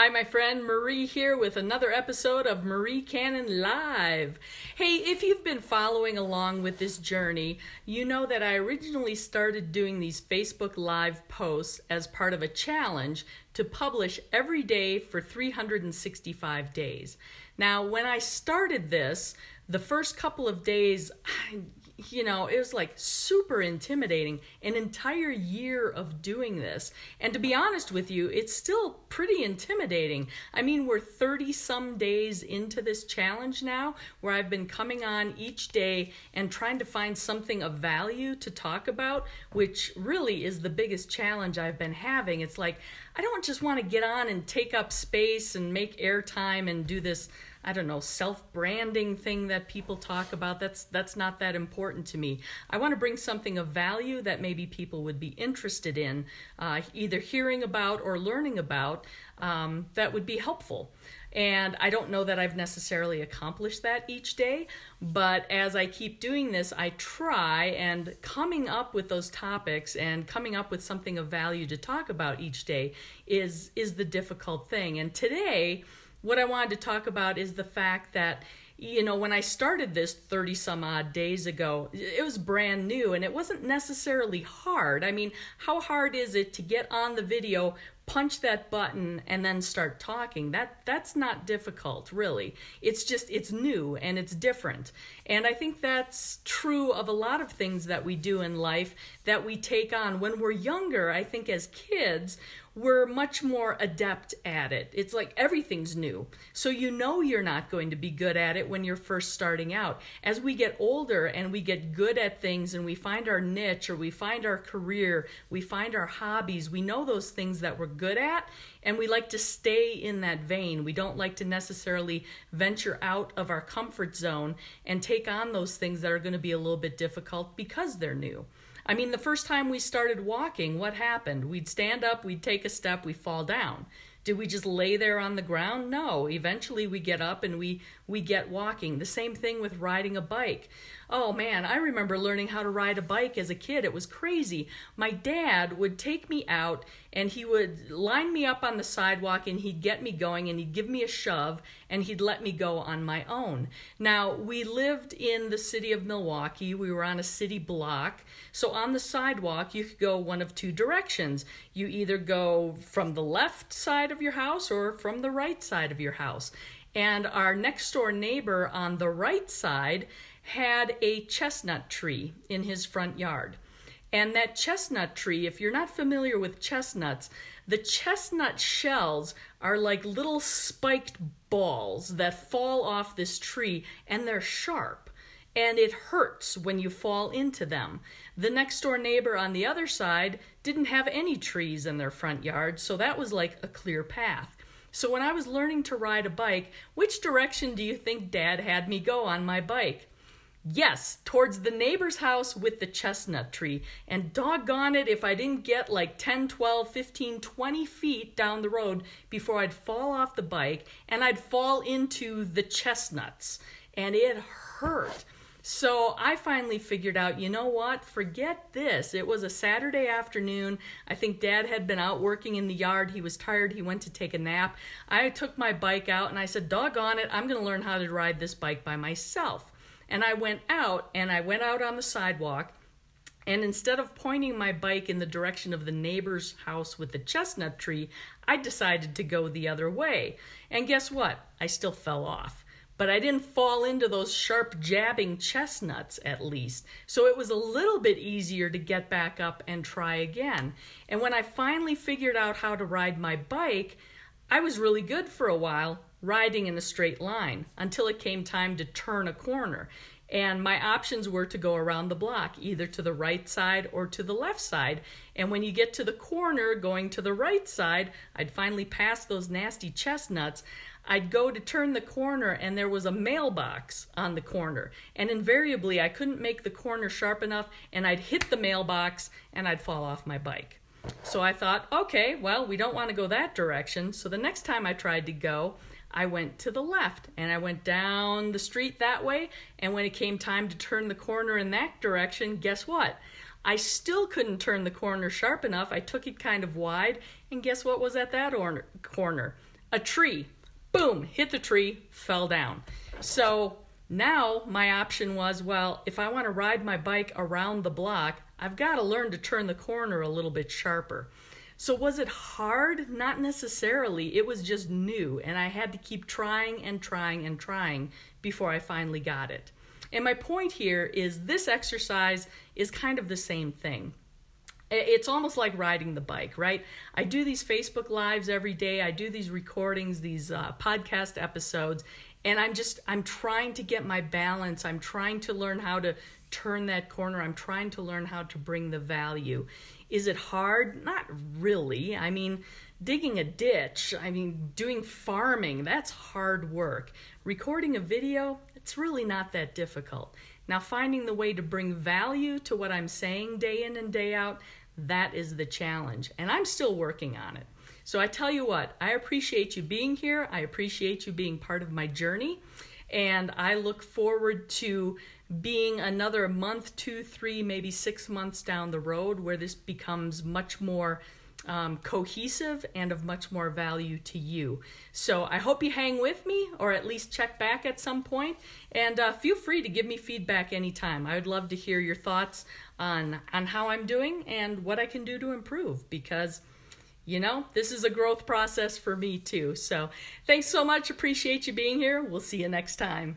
Hi, my friend Marie here with another episode of Marie Cannon Live. Hey, if you've been following along with this journey, you know that I originally started doing these Facebook Live posts as part of a challenge to publish every day for 365 days. Now, when I started this, the first couple of days, you know, it was like super intimidating. An entire year of doing this. And to be honest with you, it's still pretty intimidating. I mean, we're 30 some days into this challenge now where I've been coming on each day and trying to find something of value to talk about, which really is the biggest challenge I've been having. It's like, I don't just want to get on and take up space and make airtime and do this I don't know, self-branding thing that people talk about. That's that's not that important to me. I want to bring something of value that maybe people would be interested in, uh, either hearing about or learning about. Um, that would be helpful. And I don't know that I've necessarily accomplished that each day, but as I keep doing this, I try and coming up with those topics and coming up with something of value to talk about each day is is the difficult thing. And today what I wanted to talk about is the fact that you know, when I started this 30 some odd days ago, it was brand new and it wasn't necessarily hard. I mean, how hard is it to get on the video, punch that button and then start talking? That that's not difficult, really. It's just it's new and it's different. And I think that's true of a lot of things that we do in life that we take on when we're younger. I think as kids, we're much more adept at it. It's like everything's new. So you know you're not going to be good at it when you're first starting out. As we get older and we get good at things and we find our niche or we find our career, we find our hobbies, we know those things that we're good at and we like to stay in that vein. We don't like to necessarily venture out of our comfort zone and take on those things that are going to be a little bit difficult because they're new. I mean, the first time we started walking, what happened? We'd stand up, we'd take a step, we fall down. Did we just lay there on the ground? No. Eventually we get up and we we get walking. The same thing with riding a bike. Oh man, I remember learning how to ride a bike as a kid. It was crazy. My dad would take me out and he would line me up on the sidewalk and he'd get me going and he'd give me a shove and he'd let me go on my own. Now, we lived in the city of Milwaukee. We were on a city block. So on the sidewalk, you could go one of two directions. You either go from the left side of your house or from the right side of your house. And our next door neighbor on the right side had a chestnut tree in his front yard. And that chestnut tree, if you're not familiar with chestnuts, the chestnut shells are like little spiked balls that fall off this tree and they're sharp. And it hurts when you fall into them. The next door neighbor on the other side didn't have any trees in their front yard, so that was like a clear path. So when I was learning to ride a bike, which direction do you think dad had me go on my bike? Yes, towards the neighbor's house with the chestnut tree. And doggone it if I didn't get like 10, 12, 15, 20 feet down the road before I'd fall off the bike and I'd fall into the chestnuts. And it hurt. So I finally figured out, you know what? Forget this. It was a Saturday afternoon. I think dad had been out working in the yard. He was tired. He went to take a nap. I took my bike out and I said, doggone it, I'm going to learn how to ride this bike by myself. And I went out and I went out on the sidewalk. And instead of pointing my bike in the direction of the neighbor's house with the chestnut tree, I decided to go the other way. And guess what? I still fell off. But I didn't fall into those sharp jabbing chestnuts at least. So it was a little bit easier to get back up and try again. And when I finally figured out how to ride my bike, I was really good for a while riding in a straight line until it came time to turn a corner. And my options were to go around the block, either to the right side or to the left side. And when you get to the corner going to the right side, I'd finally pass those nasty chestnuts. I'd go to turn the corner and there was a mailbox on the corner. And invariably, I couldn't make the corner sharp enough and I'd hit the mailbox and I'd fall off my bike. So I thought, okay, well, we don't want to go that direction. So the next time I tried to go, I went to the left and I went down the street that way. And when it came time to turn the corner in that direction, guess what? I still couldn't turn the corner sharp enough. I took it kind of wide, and guess what was at that or- corner? a tree. Boom, hit the tree, fell down. So now my option was well, if I want to ride my bike around the block, I've got to learn to turn the corner a little bit sharper. So, was it hard? Not necessarily. It was just new, and I had to keep trying and trying and trying before I finally got it. And my point here is this exercise is kind of the same thing. It's almost like riding the bike, right? I do these Facebook Lives every day, I do these recordings, these uh, podcast episodes, and I'm just, I'm trying to get my balance. I'm trying to learn how to turn that corner. I'm trying to learn how to bring the value. Is it hard? Not really. I mean, digging a ditch, I mean, doing farming, that's hard work. Recording a video, it's really not that difficult. Now, finding the way to bring value to what I'm saying day in and day out, that is the challenge. And I'm still working on it. So I tell you what, I appreciate you being here. I appreciate you being part of my journey. And I look forward to being another month, two, three, maybe six months down the road where this becomes much more um, cohesive and of much more value to you. So I hope you hang with me or at least check back at some. And uh, feel free to give me feedback anytime. I would love to hear your thoughts on, on how I'm doing and what I can do to improve because you know, this is a growth process for me too. So thanks so much. Appreciate you being here. We'll see you next time.